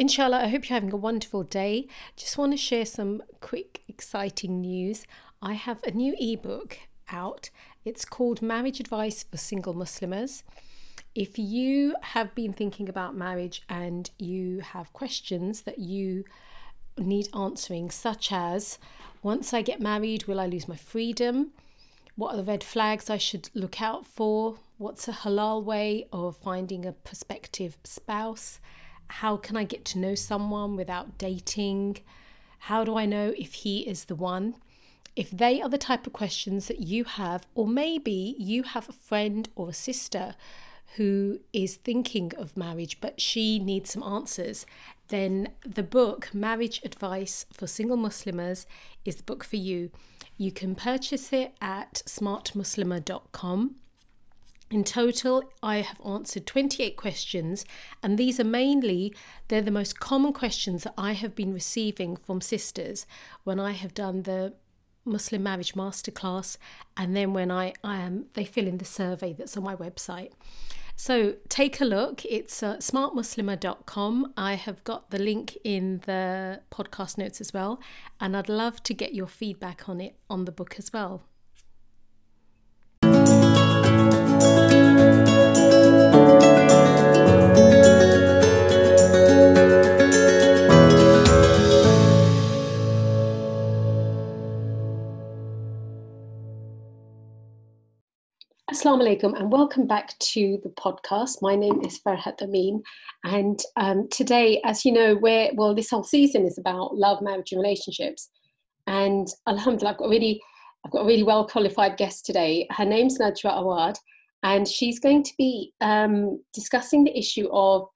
Inshallah, I hope you're having a wonderful day. Just want to share some quick, exciting news. I have a new ebook out. It's called Marriage Advice for Single Muslims. If you have been thinking about marriage and you have questions that you need answering, such as once I get married, will I lose my freedom? What are the red flags I should look out for? What's a halal way of finding a prospective spouse? How can I get to know someone without dating? How do I know if he is the one? If they are the type of questions that you have, or maybe you have a friend or a sister who is thinking of marriage but she needs some answers, then the book Marriage Advice for Single Muslims is the book for you. You can purchase it at smartmuslimah.com. In total, I have answered 28 questions, and these are mainly they're the most common questions that I have been receiving from sisters when I have done the Muslim Marriage Masterclass, and then when I, I am they fill in the survey that's on my website. So take a look. It's uh. I have got the link in the podcast notes as well, and I'd love to get your feedback on it on the book as well. Assalamu alaikum and welcome back to the podcast. My name is Farhat Amin, and um, today, as you know, we're well, this whole season is about love, marriage, and relationships. And Alhamdulillah, I've got a really, I've got a really well qualified guest today. Her name's Najwa Awad, and she's going to be um, discussing the issue of,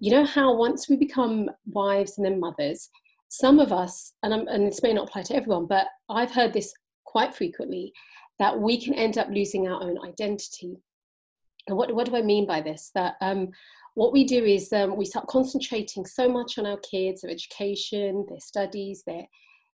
you know, how once we become wives and then mothers, some of us, and, and this may not apply to everyone, but I've heard this quite frequently that we can end up losing our own identity. And what, what do I mean by this? That um, what we do is um, we start concentrating so much on our kids, their education, their studies, their,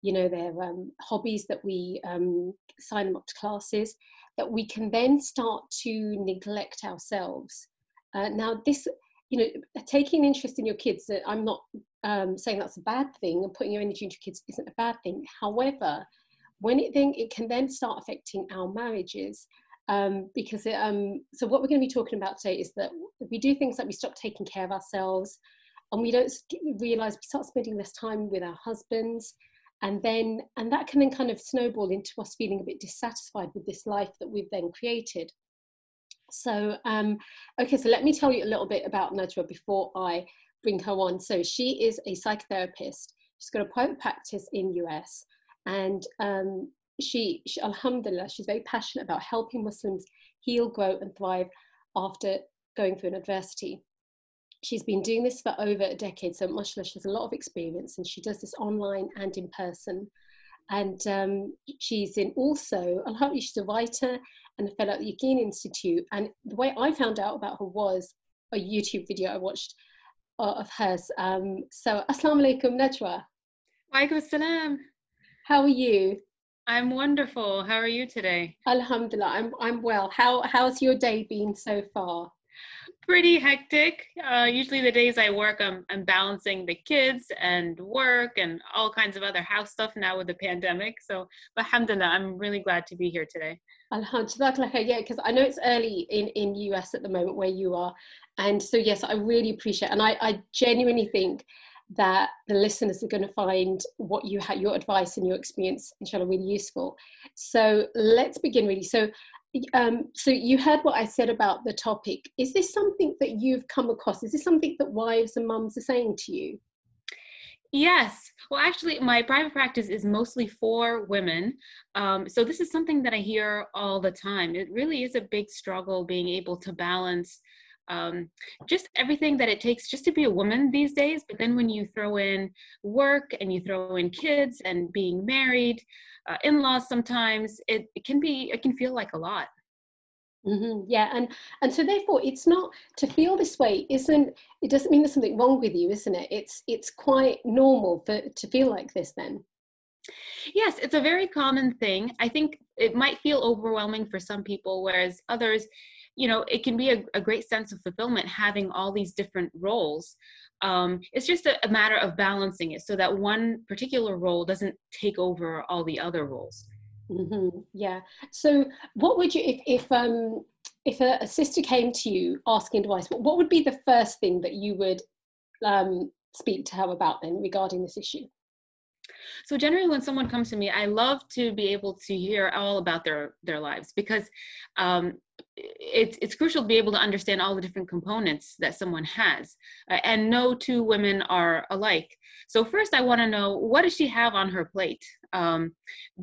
you know, their um, hobbies that we um, sign them up to classes, that we can then start to neglect ourselves. Uh, now, this, you know, taking interest in your kids, uh, I'm not um, saying that's a bad thing, and putting your energy into kids isn't a bad thing. However, when it then it can then start affecting our marriages um, because it, um, so what we're going to be talking about today is that we do things like we stop taking care of ourselves and we don't realize we start spending less time with our husbands and then and that can then kind of snowball into us feeling a bit dissatisfied with this life that we've then created. So um, okay so let me tell you a little bit about najwa before i bring her on. So she is a psychotherapist. She's got a private practice in us and um, she, she, alhamdulillah, she's very passionate about helping Muslims heal, grow, and thrive after going through an adversity. She's been doing this for over a decade, so mashallah, she has a lot of experience, and she does this online and in person. And um, she's in also, alhamdulillah, she's a writer and a fellow at the Yaqeen Institute. And the way I found out about her was a YouTube video I watched uh, of hers. Um, so, Assalamu alaikum, Najwa. Wa alaikum how are you? I'm wonderful. How are you today? Alhamdulillah, I'm I'm well. How how's your day been so far? Pretty hectic. Uh, usually the days I work, I'm I'm balancing the kids and work and all kinds of other house stuff now with the pandemic. So, but alhamdulillah, I'm really glad to be here today. Alhamdulillah, yeah, because I know it's early in in US at the moment where you are, and so yes, I really appreciate, and I I genuinely think that the listeners are going to find what you had your advice and your experience inshallah really useful so let's begin really so um, so you heard what i said about the topic is this something that you've come across is this something that wives and mums are saying to you Yes. Well, actually, my private practice is mostly for women. Um, so, this is something that I hear all the time. It really is a big struggle being able to balance um, just everything that it takes just to be a woman these days. But then when you throw in work and you throw in kids and being married, uh, in-laws, sometimes it, it can be it can feel like a lot. Mm-hmm. Yeah, and and so therefore, it's not to feel this way. Isn't it? Doesn't mean there's something wrong with you, isn't it? It's it's quite normal for to feel like this. Then. Yes, it's a very common thing. I think it might feel overwhelming for some people, whereas others you know it can be a, a great sense of fulfillment having all these different roles. Um, it's just a, a, matter of balancing it so that one particular role doesn't take over all the other roles. Mm-hmm. yeah. So what would you if if um if a, a, sister came to you asking advice what, what would be the first thing that you would um, speak to her about then regarding this issue? So generally when someone comes to me i love to be able to hear all about their their lives because um, it's it's crucial to be able to understand all the different components that someone has uh, and no two women are alike. So first i want to know what does she have on her plate? Um,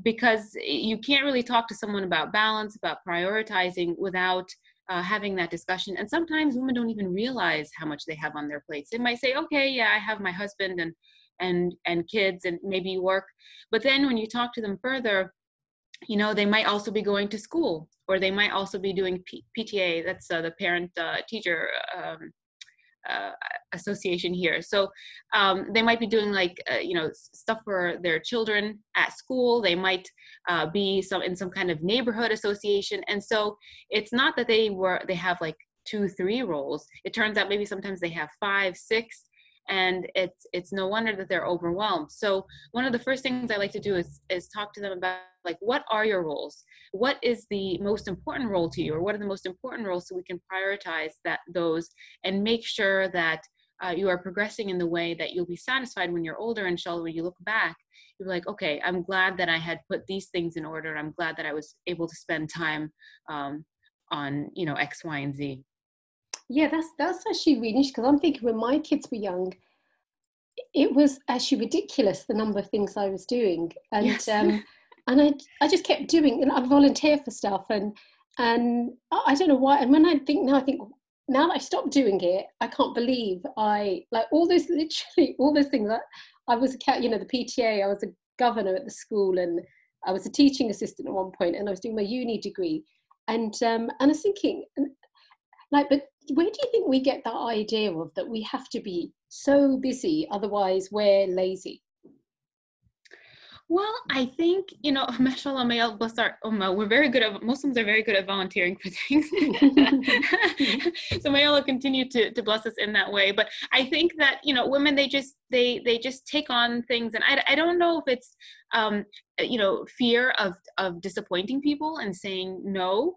because you can't really talk to someone about balance about prioritizing without uh, having that discussion. And sometimes women don't even realize how much they have on their plates. They might say okay yeah i have my husband and and and kids and maybe work. But then when you talk to them further you know they might also be going to school or they might also be doing P- pta that's uh, the parent uh, teacher um, uh, association here. So um, they might be doing like uh, you know stuff for their children at school. They might uh, be some in some kind of neighborhood association. And so it's not that they were they have like two three roles. It turns out maybe sometimes they have five six and it's it's no wonder that they're overwhelmed. So one of the first things i like to do is is talk to them about like what are your roles? What is the most important role to you or what are the most important roles so we can prioritize that those and make sure that uh, you are progressing in the way that you'll be satisfied when you're older inshallah when you look back you're like okay i'm glad that i had put these things in order. I'm glad that i was able to spend time um, on you know x y and z yeah, that's that's actually really because I'm thinking when my kids were young, it was actually ridiculous the number of things I was doing, and yes. um, and I I just kept doing, and I'd volunteer for stuff, and and I don't know why. And when I think now, I think now that I stopped doing it, I can't believe I like all those literally all those things. That I was a cat, you know, the PTA. I was a governor at the school, and I was a teaching assistant at one point, and I was doing my uni degree, and um, and I was thinking, like, but where do you think we get that idea of that we have to be so busy, otherwise we're lazy? Well, I think, you know, mashallah, may Allah bless our ummah, we're very good at, Muslims are very good at volunteering for things. so may Allah continue to, to bless us in that way. But I think that, you know, women, they just, they, they just take on things. And I, I don't know if it's, um, you know, fear of, of disappointing people and saying no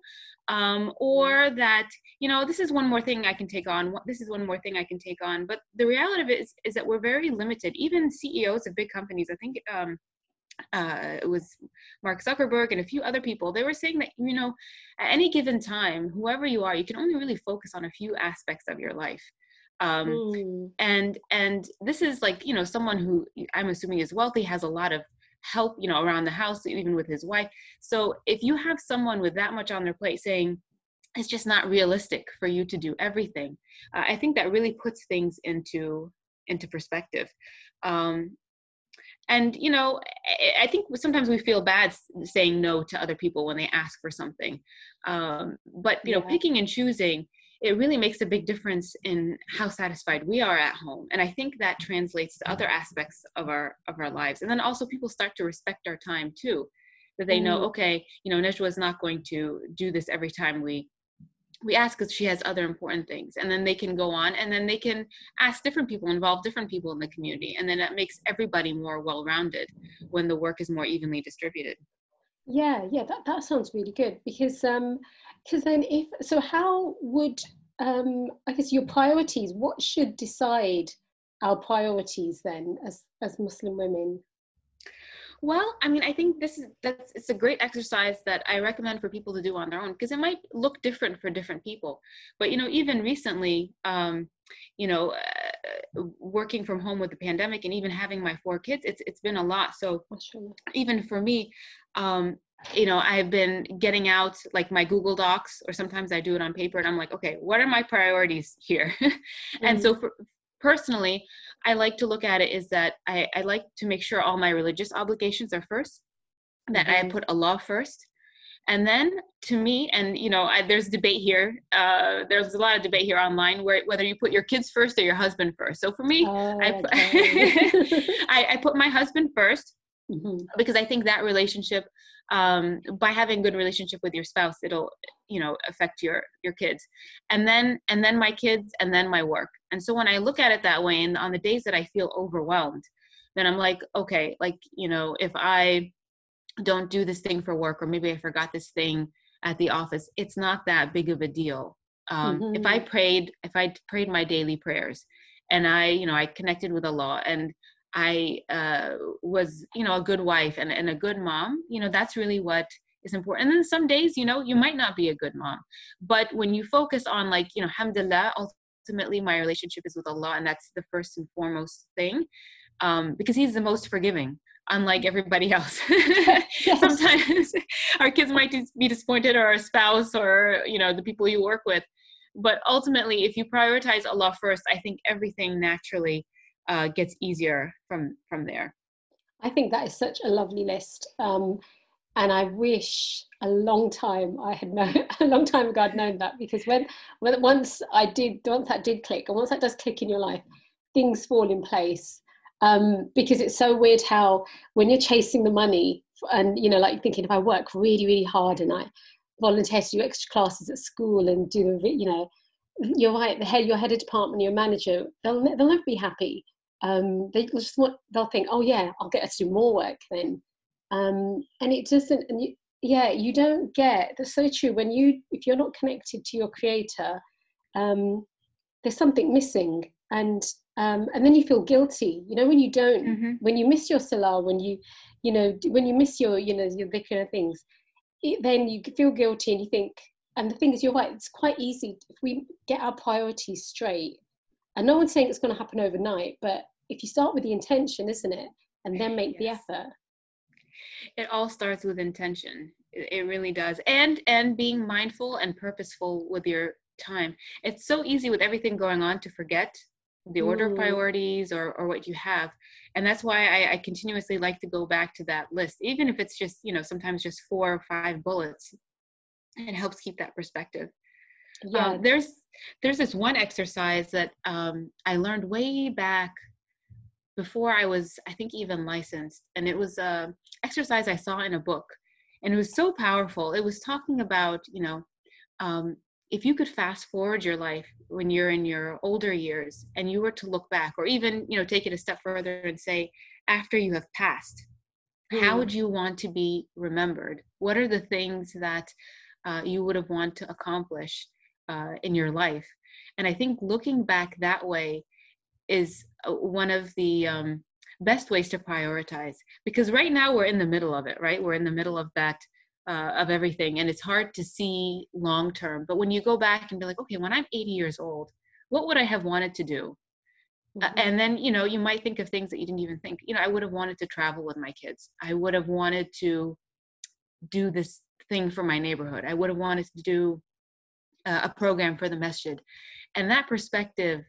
um, or that you know this is one more thing i can take on this is one more thing i can take on but the reality of it is, is that we're very limited. Even ceos of big companies i think um, uh, it was mark zuckerberg and a few other people they were saying that you know at any given time whoever you are you can only really focus on a few aspects of your life. Um, mm. and and this is like you know someone who i'm assuming is wealthy has a lot of help you know around the house even with his wife. So if you have someone with that much on their plate saying it's just not realistic for you to do everything. Uh, i think that really puts things into into perspective. Um, and you know i think sometimes we feel bad saying no to other people when they ask for something. Um, but you know picking and choosing it really makes a big difference in how satisfied we are at home. And i think that translates to other aspects of our of our lives. And then also people start to respect our time too that they know mm. okay you know Najwa is not going to do this every time we we ask because she has other important things and then they can go on and then they can ask different people involve different people in the community and then that makes everybody more well-rounded when the work is more evenly distributed. Yeah yeah that, that sounds really good because um because then if so how would um i guess your priorities what should decide our priorities then as as muslim women well, I mean, I think this is that's it's a great exercise that I recommend for people to do on their own because it might look different for different people. But you know, even recently, um, you know, uh, working from home with the pandemic and even having my four kids, it's it's been a lot. So even for me, um, you know i've been getting out like my google docs or sometimes i do it on paper and i'm like okay what are my priorities here mm-hmm. and so for, personally i like to look at it is that I, I like to make sure all my religious obligations are first that mm-hmm. i put allah first and then to me and you know I, there's debate here uh, there's a lot of debate here online where whether you put your kids first or your husband first so for me oh, I, put, I, I put my husband first mm-hmm. because I think that relationship, um, by having good relationship with your spouse, it'll you know affect your your kids, and then and then my kids, and then my work. And so when I look at it that way, and on the days that I feel overwhelmed, then I'm like, okay, like you know, if I don't do this thing for work, or maybe I forgot this thing at the office, it's not that big of a deal. Um, mm-hmm. If I prayed, if I prayed my daily prayers, and I, you know, I connected with Allah, and I uh, was, you know, a good wife and, and a good mom, you know, that's really what is important. And then some days, you know, you might not be a good mom. But when you focus on like, you know, alhamdulillah, ultimately my relationship is with Allah and that's the first and foremost thing. Um, because he's the most forgiving, unlike everybody else. Sometimes our kids might be disappointed or our spouse or, you know, the people you work with. But ultimately, if you prioritize Allah first, I think everything naturally uh, gets easier from from there. I think that is such a lovely list, um, and I wish a long time I had known a long time ago I'd known that because when when once I did once that did click and once that does click in your life, things fall in place. Um, because it's so weird how when you're chasing the money and you know like thinking if I work really really hard and I volunteer to do extra classes at school and do the you know you're right the head your head of department your manager they'll they'll never be happy um, they just want they'll think, oh yeah, I'll get us to do more work then, um, and it doesn't. And you, yeah, you don't get. That's so true. When you if you're not connected to your creator, um, there's something missing, and um, and then you feel guilty. You know when you don't, mm-hmm. when you miss your salah, when you, you know, when you miss your, you know, your dhikr and things, it, then you feel guilty and you think. And the thing is, you're right. It's quite easy if we get our priorities straight and no one's saying it's going to happen overnight but if you start with the intention isn't it and then make yes. the effort it all starts with intention. It really does. And and being mindful and purposeful with your time. It's so easy with everything going on to forget the order mm. of priorities or, or what you have. And that's why I, I, continuously like to go back to that list even if it's just you know sometimes just four or five bullets. It helps keep that perspective. Yeah um, there's there's this one exercise that um, i learned way back before i was i think even licensed and it was a exercise i saw in a book and it was so powerful it was talking about you know um, if you could fast forward your life when you're in your older years and you were to look back or even you know take it a step further and say after you have passed mm. how would you want to be remembered what are the things that uh, you would have wanted to accomplish uh, in your life. And I think looking back that way is uh, one of the um, best ways to prioritize because right now we're in the middle of it, right? We're in the middle of that. Uh, of everything and it's hard to see long term but when you go back and be like okay when i'm 80 years old what would i have wanted to do mm-hmm. uh, and then you know you might think of things that you didn't even think you know i would have wanted to travel with my kids i would have wanted to do this thing for my neighborhood i would have wanted to do uh, a program for the masjid and that perspective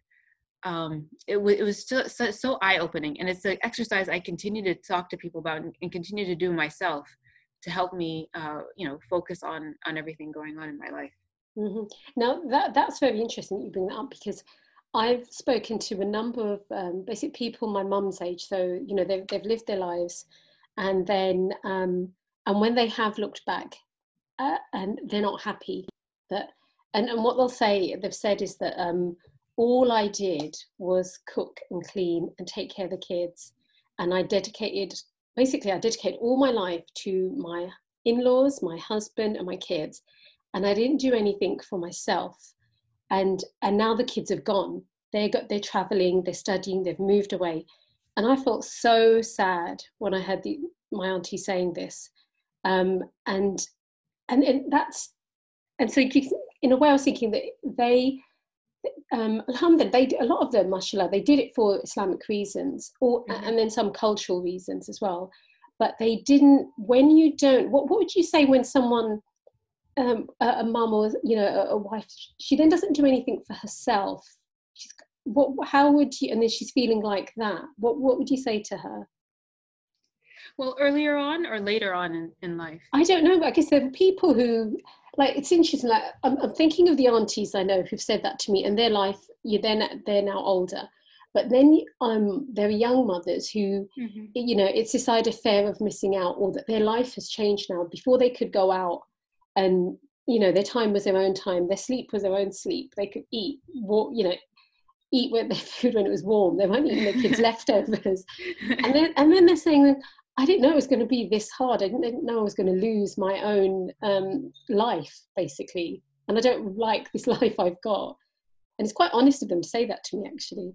um, it, w- it was so, so eye-opening and it's an exercise i continue to talk to people about and, and continue to do myself to help me uh, you know focus on on everything going on in my life mm-hmm. now that that's very interesting that you bring that up because I've spoken to a number of um, basic people my mum's age, so you know they've they've lived their lives, and then um, and when they have looked back, uh, and they're not happy that and, and what they'll say, they've said is that um, all I did was cook and clean and take care of the kids. And I dedicated, basically, I dedicated all my life to my in laws, my husband, and my kids. And I didn't do anything for myself. And, and now the kids have gone. They got, they're traveling, they're studying, they've moved away. And I felt so sad when I heard the, my auntie saying this. Um, and, and, and that's, and so in a way, I was thinking that they, um, alhamdulillah, they a lot of them, mashallah, they did it for Islamic reasons, or mm-hmm. and then some cultural reasons as well. But they didn't. When you don't, what what would you say when someone, um, a, a mum or you know a, a wife, she then doesn't do anything for herself. She's what? How would you? And then she's feeling like that. What what would you say to her? Well, earlier on or later on in, in life? I don't know. I guess there are people who like it's interesting like I'm, I'm, thinking of the aunties i know who've said that to me and their life you they're, they're now older but then um, there are young mothers who mm-hmm. you know it's this idea fear of missing out or that their life has changed now before they could go out and you know their time was their own time their sleep was their own sleep they could eat what you know eat with their food when it was warm they weren't eating their kids leftovers and then and then they're saying I didn't know it was going to be this hard. I didn't know I was going to lose my own um, life, basically. And I don't like this life I've got. And it's quite honest of them to say that to me, actually.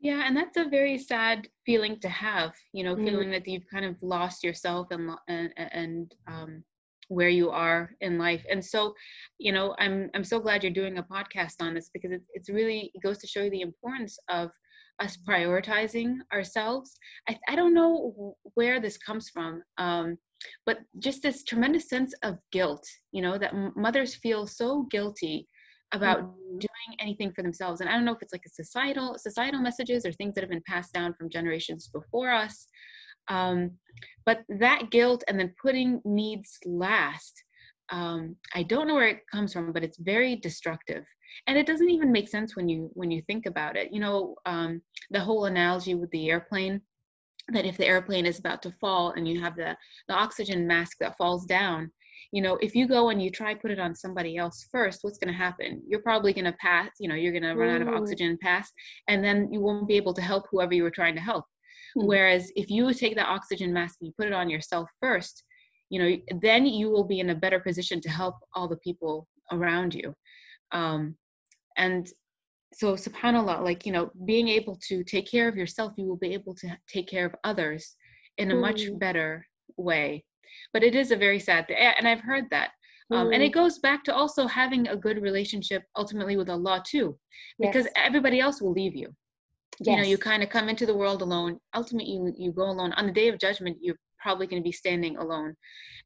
Yeah, and that's a very sad feeling to have, you know, mm. feeling that you've kind of lost yourself and and, and um, where you are in life. And so, you know, I'm I'm so glad you're doing a podcast on this because it's it's really it goes to show you the importance of us prioritizing ourselves. I, I don't know where this comes from, um, but just this tremendous sense of guilt, you know, that mothers feel so guilty about mm-hmm. doing anything for themselves. And I don't know if it's like a societal societal messages or things that have been passed down from generations before us. Um, but that guilt and then putting needs last um, i don't know where it comes from but it's very destructive. And it doesn't even make sense when you when you think about it. You know um, the whole analogy with the airplane that if the airplane is about to fall and you have the the oxygen mask that falls down you know if you go and you try put it on somebody else first what's going to happen? You're probably going to pass you know you're going to run out of oxygen pass and then you won't be able to help whoever you were trying to help. Mm-hmm. whereas if you take that oxygen mask and you put it on yourself first you know then you will be in a better position to help all the people around you um, and so subhanallah like you know being able to take care of yourself you will be able to take care of others in a mm. much better way but it is a very sad thing and i've heard that um, and it mm. goes back to also having a good relationship ultimately with allah too because yes. everybody else will leave you yes. you know you kind of come into the world alone ultimately you, you go alone on the day of judgment you're probably going to be standing alone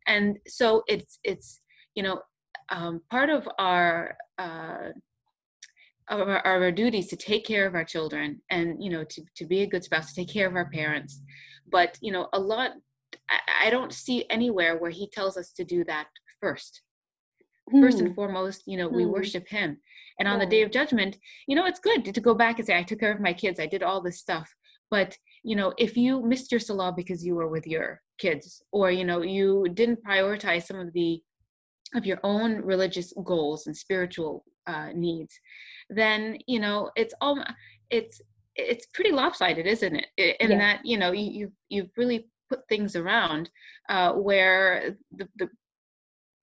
and so it's it's you know um, part of our uh, of our, our, duties to take care of our children and you know to, to be a good spouse to take care of our parents but you know a lot I, I don't see anywhere where he tells us to do that first first and hmm. foremost you know we hmm. worship him and on yeah. the day of judgment you know it's good to, to go back and say i took care of my kids i did all this stuff but you know if you missed your salah because you were with your kids or you know you didn't prioritize some of the of your own religious goals and spiritual uh, needs then you know it's all it's it's pretty lopsided isn't it in yeah. that you know you you've, you've really put things around uh, where the, the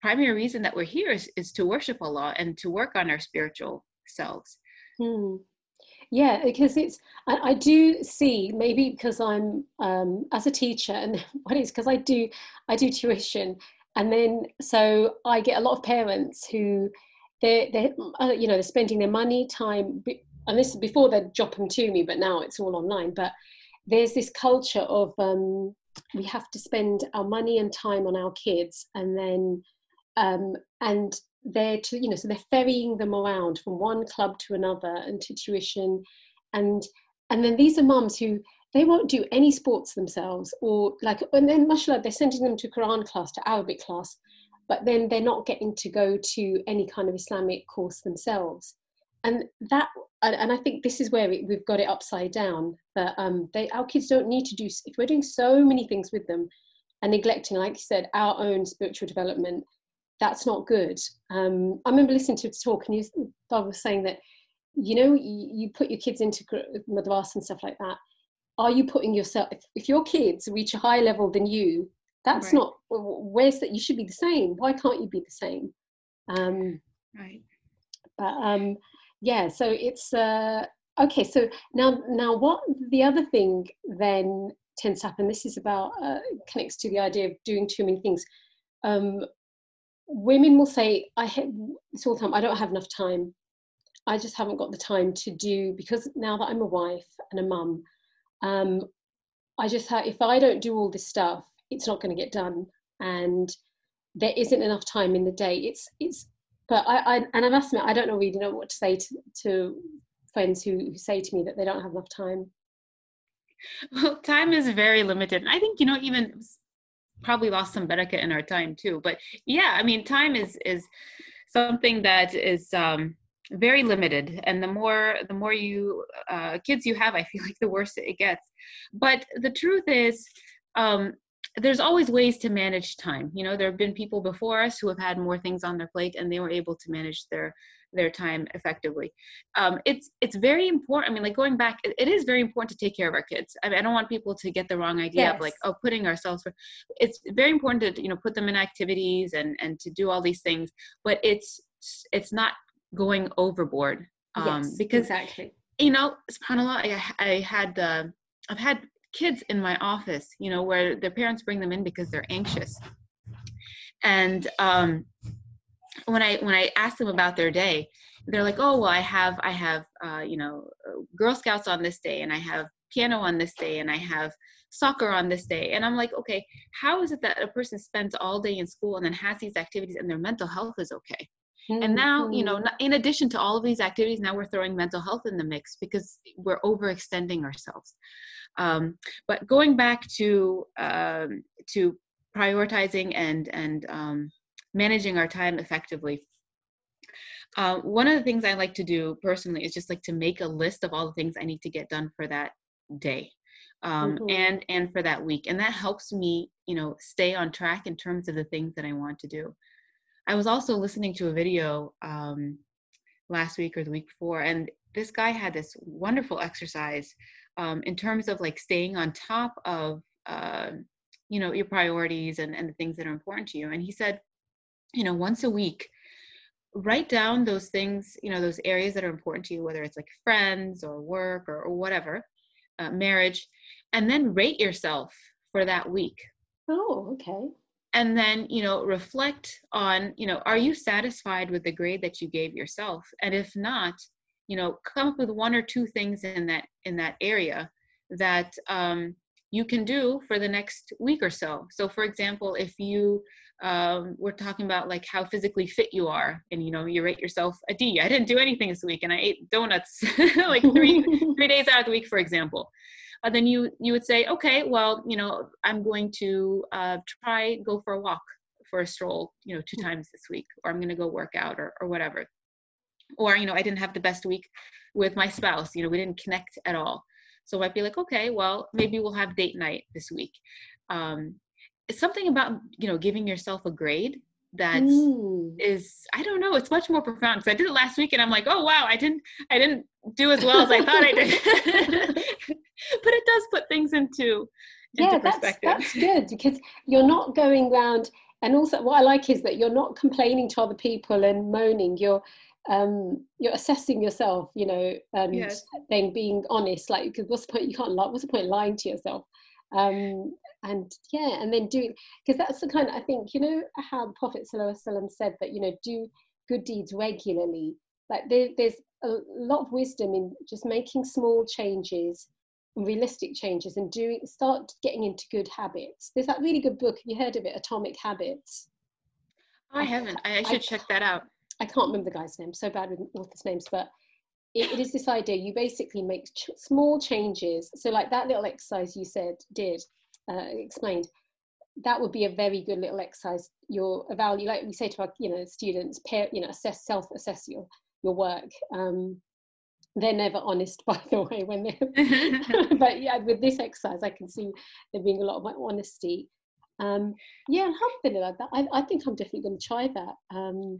primary reason that we're here is, is to worship allah and to work on our spiritual selves hmm. Yeah because it's I, I, do see maybe because i'm um, as a teacher and what is because i do i do tuition and then so i get a lot of parents who they're, they're uh, you know they're spending their money time and this is before they'd drop them to me but now it's all online but there's this culture of um, we have to spend our money and time on our kids and then um, and they're to you know so they're ferrying them around from one club to another and to tuition and and then these are mums who they won't do any sports themselves or like and then mashallah they're sending them to quran class to arabic class but then they're not getting to go to any kind of Islamic course themselves. And that, and I think this is where we've got it upside down. That um, they, our kids don't need to do. If we're doing so many things with them, and neglecting, like you said, our own spiritual development, that's not good. Um, I remember listening to a talk, and you, Bob was saying that, you know, you, you put your kids into madrasa and stuff like that. Are you putting yourself? If, if your kids reach a higher level than you, that's right. not where's that you should be the same why can't you be the same um right but um yeah so it's uh okay so now now what the other thing then tends to happen this is about uh, connects to the idea of doing too many things um women will say i have this all the time i don't have enough time. I just haven't got the time to do because now that i'm a wife and a mum um i just have if i don't do all this stuff it's not going to get done. And there isn't enough time in the day. It's it's but I, I and i must admit i don't know really know what to say to, to friends who, who say to me that they don't have enough time. Well time is very limited. I think you know even probably lost some barakah in our time too but yeah i mean time is is something that is um very limited and the more the more you uh, kids you have i feel like the worse it gets. But the truth is um, there's always ways to manage time. You know there have been people before us who have had more things on their plate and they were able to manage their their time effectively. Um, it's it's very important i mean like going back it, it is very important to take care of our kids. I, mean, I don't want people to get the wrong idea yes. of like oh putting ourselves for it's very important to you know put them in activities and and to do all these things but it's it's not going overboard um yes, because exactly. you know subhanallah i, I had uh, i've had kids in my office you know where their parents bring them in because they're anxious. And um when i when i ask them about their day they're like oh well i have i have uh you know girl scouts on this day and i have piano on this day and i have soccer on this day and i'm like okay how is it that a person spends all day in school and then has these activities and their mental health is okay Mm-hmm. And now, you know, mm-hmm. in addition to all of these activities, now we're throwing mental health in the mix because we're overextending ourselves. Um, but going back to um, to prioritizing and and um, managing our time effectively. Uh, one of the things I like to do personally is just like to make a list of all the things I need to get done for that day. Um, mm-hmm. and and for that week and that helps me you know stay on track in terms of the things that i want to do I was also listening to a video um, last week or the week before, and this guy had this wonderful exercise um, in terms of like staying on top of uh, you know your priorities and, and the things that are important to you. And he said, you know, once a week, write down those things, you know, those areas that are important to you, whether it's like friends or work or, or whatever, uh, marriage, and then rate yourself for that week. Oh, okay and then you know reflect on you know are you satisfied with the grade that you gave yourself and if not you know come up with one or two things in that in that area that um, you can do for the next week or so so for example if you um, we're talking about like how physically fit you are and you know you rate yourself a d i didn't do anything this week and i ate donuts like three three days out of the week for example uh, then you you would say, okay, well, you know, I'm going to uh, try go for a walk for a stroll, you know, two hmm. times this week, or I'm going to go work out, or or whatever. Or you know, I didn't have the best week with my spouse. You know, we didn't connect at all. So I might be like, okay, well, maybe we'll have date night this week. Um, it's something about you know giving yourself a grade that mm. I don't know, it's much more profound because I did it last week and I'm like, oh wow, I didn't I didn't do as well as I thought I did. but it does put things into, into yeah, that's, that's good because you're not going around and also what I like is that you're not complaining to other people and moaning. You're um you're assessing yourself, you know, and yes. then being honest. Like, because what's the point? You can't lie. What's the point lying to yourself? Um, and yeah and then doing because that's the kind of, i think you know how the prophet said that you know do good deeds regularly like there, there's a lot of wisdom in just making small changes realistic changes and doing start getting into good habits. There's that really good book have you heard of it? Atomic habits? I haven't. I, I should I, check that out. I can't remember the guy's name so bad with authors names but it, it is this idea you basically make ch- small changes. So like that little exercise you said did uh, explained, that would be a very good little exercise. Your value, like we say to our you know students, pair, you know, assess self assess your your work. Um, they're never honest, by the way, when they're. but yeah, with this exercise, I can see there being a lot of my honesty. Um, yeah, alhamdulillah, that I, I think I'm definitely going to try that. Um,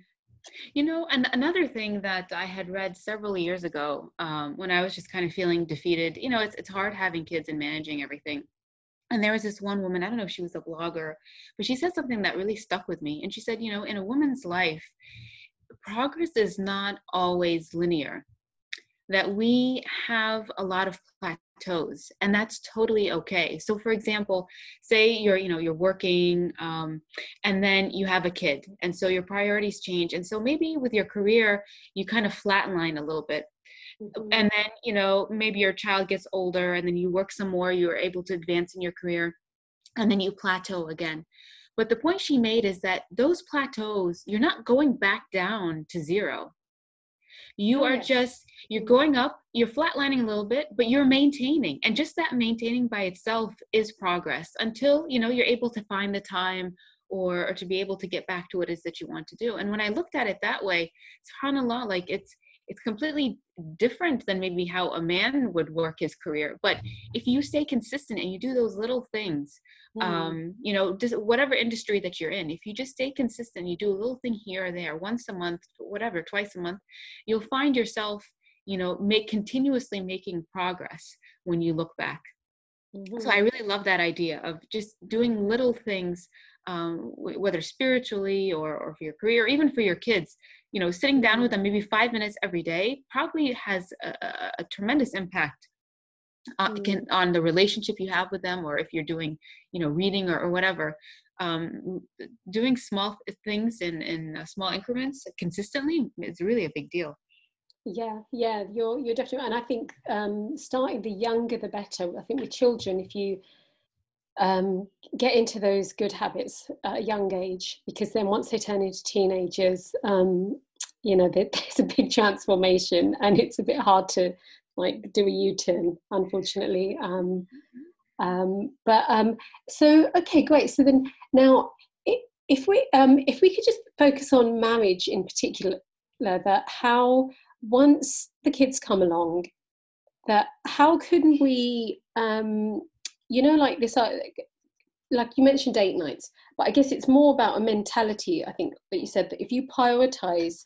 you know, and another thing that I had read several years ago um, when I was just kind of feeling defeated, you know, it's, it's hard having kids and managing everything and there was this one woman i don't know if she was a blogger but she said something that really stuck with me and she said you know in a woman's life progress is not always linear that we have a lot of plateaus and that's totally okay so for example say you're you know you're working um, and then you have a kid and so your priorities change and so maybe with your career you kind of flatline a little bit Mm-hmm. And then, you know, maybe your child gets older and then you work some more, you're able to advance in your career, and then you plateau again. But the point she made is that those plateaus, you're not going back down to zero. You oh, are just, you're going up, you're flatlining a little bit, but you're maintaining. And just that maintaining by itself is progress until, you know, you're able to find the time or, or to be able to get back to what it is that you want to do. And when I looked at it that way, subhanAllah, like it's it's completely different than maybe how a man would work his career but if you stay consistent and you do those little things mm. um you know just whatever industry that you're in if you just stay consistent you do a little thing here or there once a month whatever twice a month you'll find yourself you know make continuously making progress when you look back mm-hmm. so i really love that idea of just doing little things um, whether spiritually or, or for your career or even for your kids you know sitting down with them maybe five minutes every day probably has a, a tremendous impact uh, mm. can, on the relationship you have with them or if you're doing you know reading or, or whatever. Um, doing small things in in uh, small increments consistently is really a big deal. Yeah yeah you're you're definitely and i think um, starting the younger the better. I think with children if you um, get into those good habits at a young age because then once they turn into teenagers um, you know there's a big transformation and it's a bit hard to like do a u-turn unfortunately um, um, but um, so okay great so then now if we um, if we could just focus on marriage in particular that how once the kids come along that how can we um, you know like this like you mentioned date nights but i guess it's more about a mentality i think that you said that if you prioritize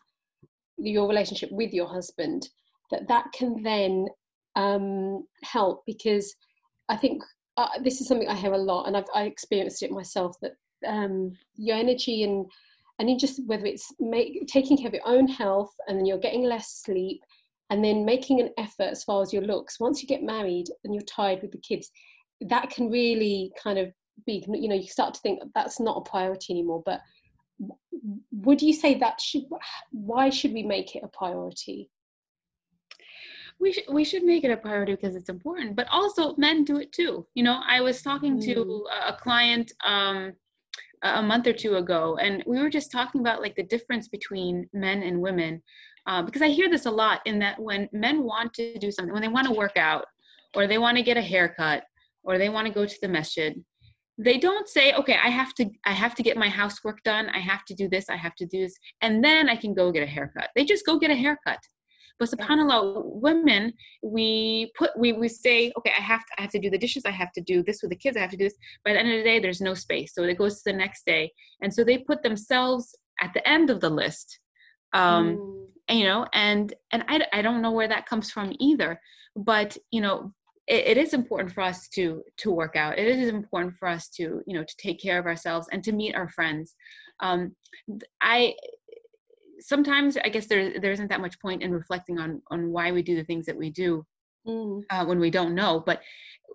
your relationship with your husband that that can then um, help because i think uh, this is something i hear a lot and i've I experienced it myself that um, your energy and and you just whether it's make, taking care of your own health and then you're getting less sleep and then making an effort as far as your looks. Once you get married and you're tired with the kids that can really kind of be you know you start to think that's not a priority anymore but would you say that should why should we make it a priority we should we should make it a priority because it's important but also men do it too you know i was talking mm. to a client um a month or two ago and we were just talking about like the difference between men and women uh, because i hear this a lot in that when men want to do something when they want to work out or they want to get a haircut or they want to go to the masjid. They don't say okay i have to i have to get my housework done. I have to do this. I have to do this and then i can go get a haircut. They just go get a haircut. But subhanallah women we put we we say okay i have to i have to do the dishes. I have to do this with the kids. I have to do this. By the end of the day there's no space. So it goes to the next day. And so they put themselves at the end of the list um mm. and, you know and and I, I don't know where that comes from either. But you know it, it is important for us to to work out it is important for us to you know to take care of ourselves and to meet our friends um, i sometimes i guess there there isn't that much point in reflecting on on why we do the things that we do mm. uh, when we don't know but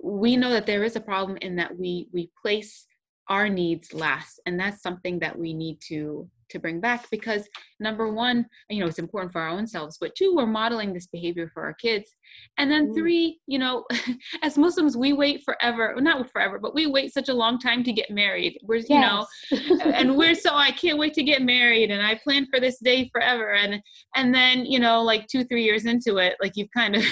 we know that there is a problem in that we we place our needs last and that's something that we need to to bring back because number one you know it's important for our own selves but two we're modeling this behavior for our kids and then mm. three you know as muslims we wait forever not forever but we wait such a long time to get married we're yes. you know and we're so i can't wait to get married and i plan for this day forever and and then you know like two three years into it like you've kind of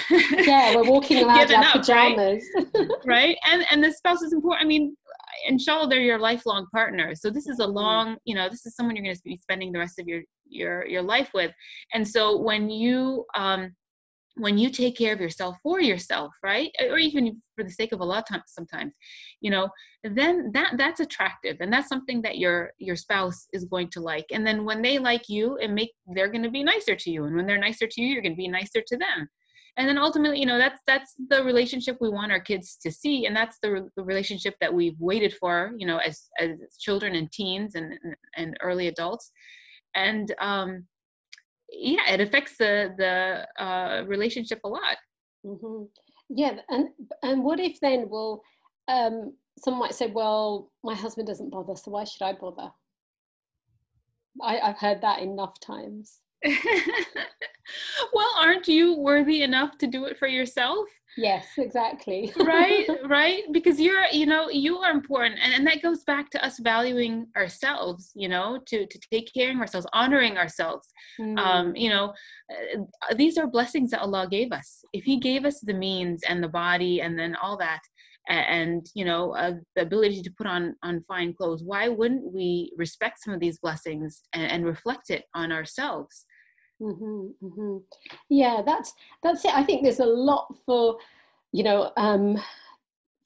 yeah we're walking around in our pajamas right? right and and the spouse is important i mean inshallah they're your lifelong partner. So this is a long you know this is someone you're going to be spending the rest of your your your life with. And so when you um when you take care of yourself for yourself right or even for the sake of a lot of times sometimes you know then that that's attractive and that's something that your your spouse is going to like. And then when they like you and make they're going to be nicer to you and when they're nicer to you you're going to be nicer to them and then ultimately you know that's that's the relationship we want our kids to see and that's the, the relationship that we've waited for you know as as children and teens and and early adults. And um yeah it affects the the uh relationship a lot. Mm-hmm. yeah and and what if then well um some might say well my husband doesn't bother so why should i bother? I, i've heard that enough times well, aren't you worthy enough to do it for yourself? Yes, exactly. right, right. Because you're, you know, you are important. And, and that goes back to us valuing ourselves, you know, to, to take care of ourselves, honoring ourselves. Mm. Um, you know, uh, these are blessings that Allah gave us. If He gave us the means and the body and then all that, and you know uh, the ability to put on on fine clothes why wouldn't we respect some of these blessings and, and reflect it on ourselves Mm-hmm, mm-hmm. Yeah, that's that's it. I think there's a lot for you know um,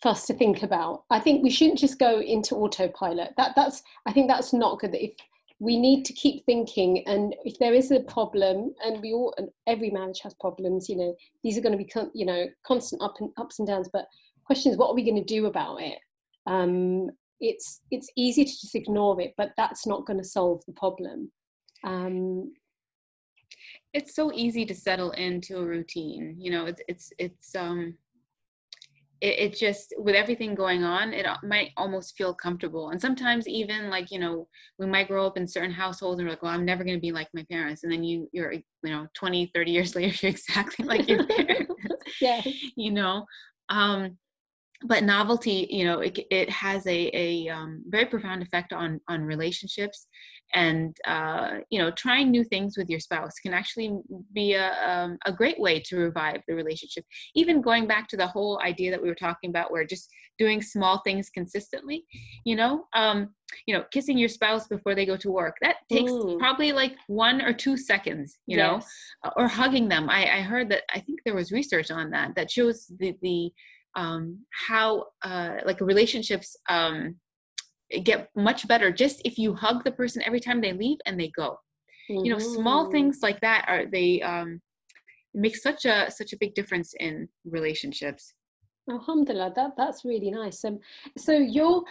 for us to think about. I think we shouldn't just go into autopilot. That that's I think that's not good. If we need to keep thinking, and if there is a problem, and we all and every marriage has problems. You know, these are going to be con- you know constant up and ups and downs. But question is, what are we going to do about it? Um, it's it's easy to just ignore it, but that's not going to solve the problem. Um, it's so easy to settle into a routine you know it's it's it's um it, it, just with everything going on it might almost feel comfortable. And sometimes even like you know we might grow up in certain households and we're like well i'm never going to be like my parents. And then you you're you know 20 30 years later you're exactly like your parents yeah you know? Um but novelty you know it, it has a, a um, very profound effect on on relationships and uh, you know trying new things with your spouse can actually be a, um, a great way to revive the relationship even going back to the whole idea that we were talking about where just doing small things consistently you know um, you know kissing your spouse before they go to work that takes Ooh. probably like one or two seconds you yes. know or hugging them I, I heard that i think there was research on that that shows the the um, how uh, like relationships um, get much better just if you hug the person every time they leave and they go. Mm-hmm. you know small mm-hmm. things like that are they um, make such a such a big difference in relationships. Alhamdulillah that that's really nice. Um, so you're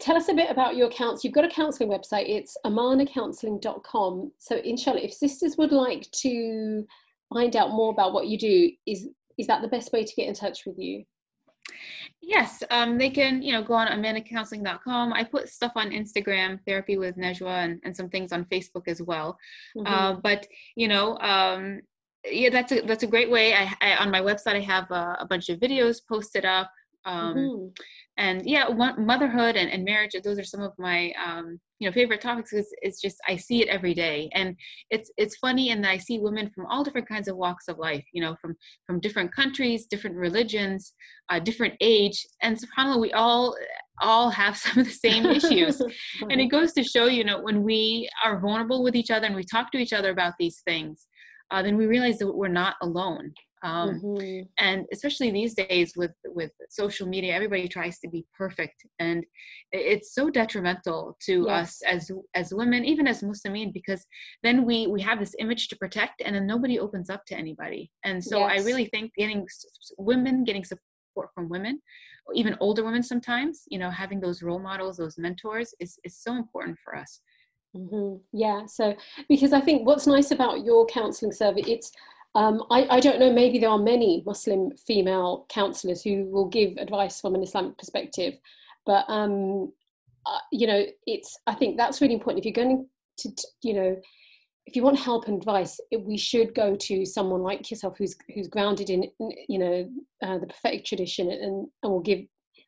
tell us a bit about your counts you've got a counseling website. It's amanacounseling.com so inshallah if sisters would like to find out more about what you do is is that the best way to get in touch with you Yes, um, they can, you know, go on amanacounseling.com. I put stuff on Instagram, therapy with Najwa, and, and some things on Facebook as well. Mm-hmm. Uh, but you know, um, yeah, that's a that's a great way. I, I on my website I have a, a bunch of videos posted up. Um, mm-hmm and yeah one, motherhood and, and marriage those are some of my um, you know favorite topics because it's just i see it every day. And it's it's funny and i see women from all different kinds of walks of life you know from from different countries different religions uh, different age. And subhanallah we all all have some of the same issues. And it goes to show you know when we are vulnerable with each other and we talk to each other about these things uh, then we realize that we're not alone um, mm-hmm. and especially these days with with social media everybody tries to be perfect and it's so detrimental to yes. us as as women even as muslimin because then we we have this image to protect and then nobody opens up to anybody and so yes. i really think getting women getting support from women even older women sometimes you know having those role models those mentors is is so important for us mm-hmm. yeah so because i think what's nice about your counseling service it's um, I, I, don't know, maybe there are many Muslim female counselors who will give advice from an Islamic perspective, but um, uh, you know, it's. I think that's really important. If you're going to, you know, if you want help and advice, it, we should go to someone like yourself who's who's grounded in, you know, uh, the prophetic tradition and and will give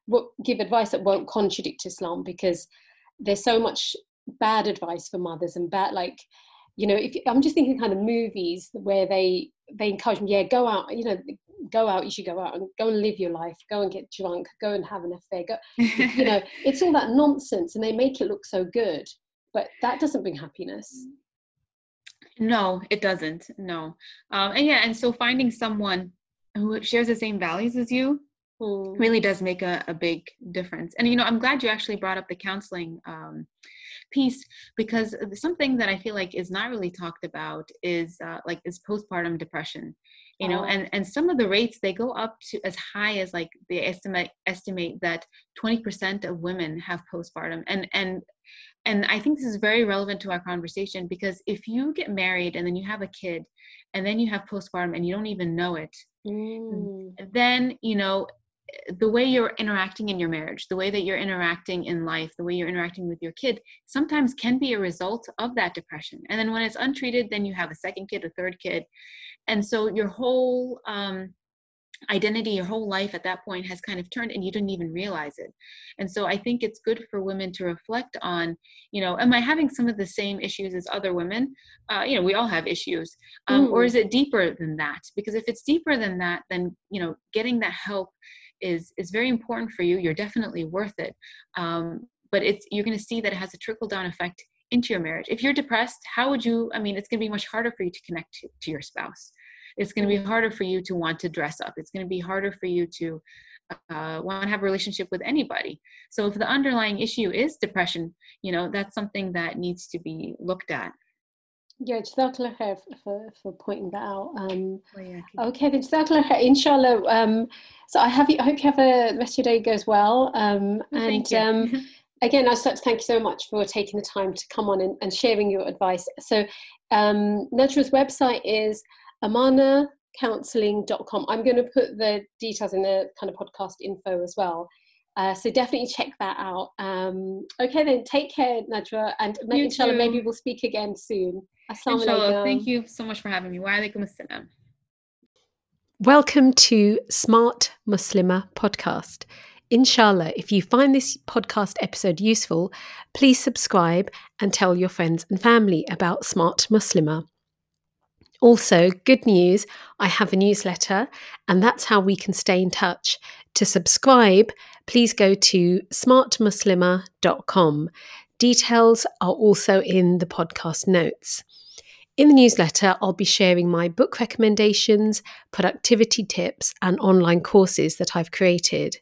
will give advice that won't contradict Islam because there's so much bad advice for mothers and bad like you know if i'm just thinking kind of movies where they they encourage me yeah go out you know go out you should go out and go and live your life. Go and get drunk. Go and have an affair. Go you know it's all that nonsense and they make it look so good but that doesn't bring happiness. No it doesn't no. Um, and yeah and so finding someone who shares the same values as you mm. really does make a, a big difference. And you know i'm glad you actually brought up the counseling um, piece because something that I feel like is not really talked about is uh, like is postpartum depression you know oh. and and some of the rates they go up to as high as like they estimate estimate that 20% of women have postpartum and and and i think this is very relevant to our conversation because if you get married and then you have a kid and then you have postpartum and you don't even know it mm. then you know the way you're interacting in your marriage, the way that you're interacting in life, the way you're interacting with your kid, sometimes can be a result of that depression. And then when it's untreated, then you have a second kid, a third kid. And so your whole um, identity, your whole life at that point has kind of turned and you didn't even realize it. And so I think it's good for women to reflect on, you know, am I having some of the same issues as other women? Uh, you know, we all have issues. Um. Or is it deeper than that? Because if it's deeper than that, then, you know, getting that help is is very important for you you're definitely worth it um, but it's you're going to see that it has a trickle down effect into your marriage. If you're depressed, how would you? I mean, it's going to be much harder for you to connect to, to your spouse. It's going to be harder for you to want to dress up. It's going to be harder for you to uh, want to have a relationship with anybody. So if the underlying issue is depression, you know, that's something that needs to be looked at. Yeah, Jazakallah for, for pointing that out. Um, oh, yeah, okay, then Jazakallah khair, inshallah. Um, so I have you, I hope you have a, the rest of your day goes well. Um, and um, again, I'd like to thank you so much for taking the time to come on and, and sharing your advice. So um, Najwa's website is amanacounseling.com. I'm going to put the details in the kind of podcast info as well. Uh, so definitely check that out. Um, okay, then take care, Najra, and inshallah, maybe we'll speak again soon. Inshallah. Uh, thank you so much for having me. Wa alaikum assalam. Welcome to Smart Muslimah podcast. Inshallah, if you find this podcast episode useful, please subscribe and tell your friends and family about Smart Muslimah. Also, good news I have a newsletter, and that's how we can stay in touch. To subscribe, please go to smartmuslimah.com. Details are also in the podcast notes. In the newsletter, I'll be sharing my book recommendations, productivity tips, and online courses that I've created,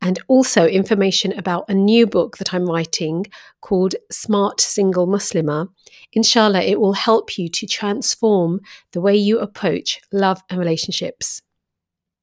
and also information about a new book that I'm writing called Smart Single Muslimah. Inshallah, it will help you to transform the way you approach love and relationships.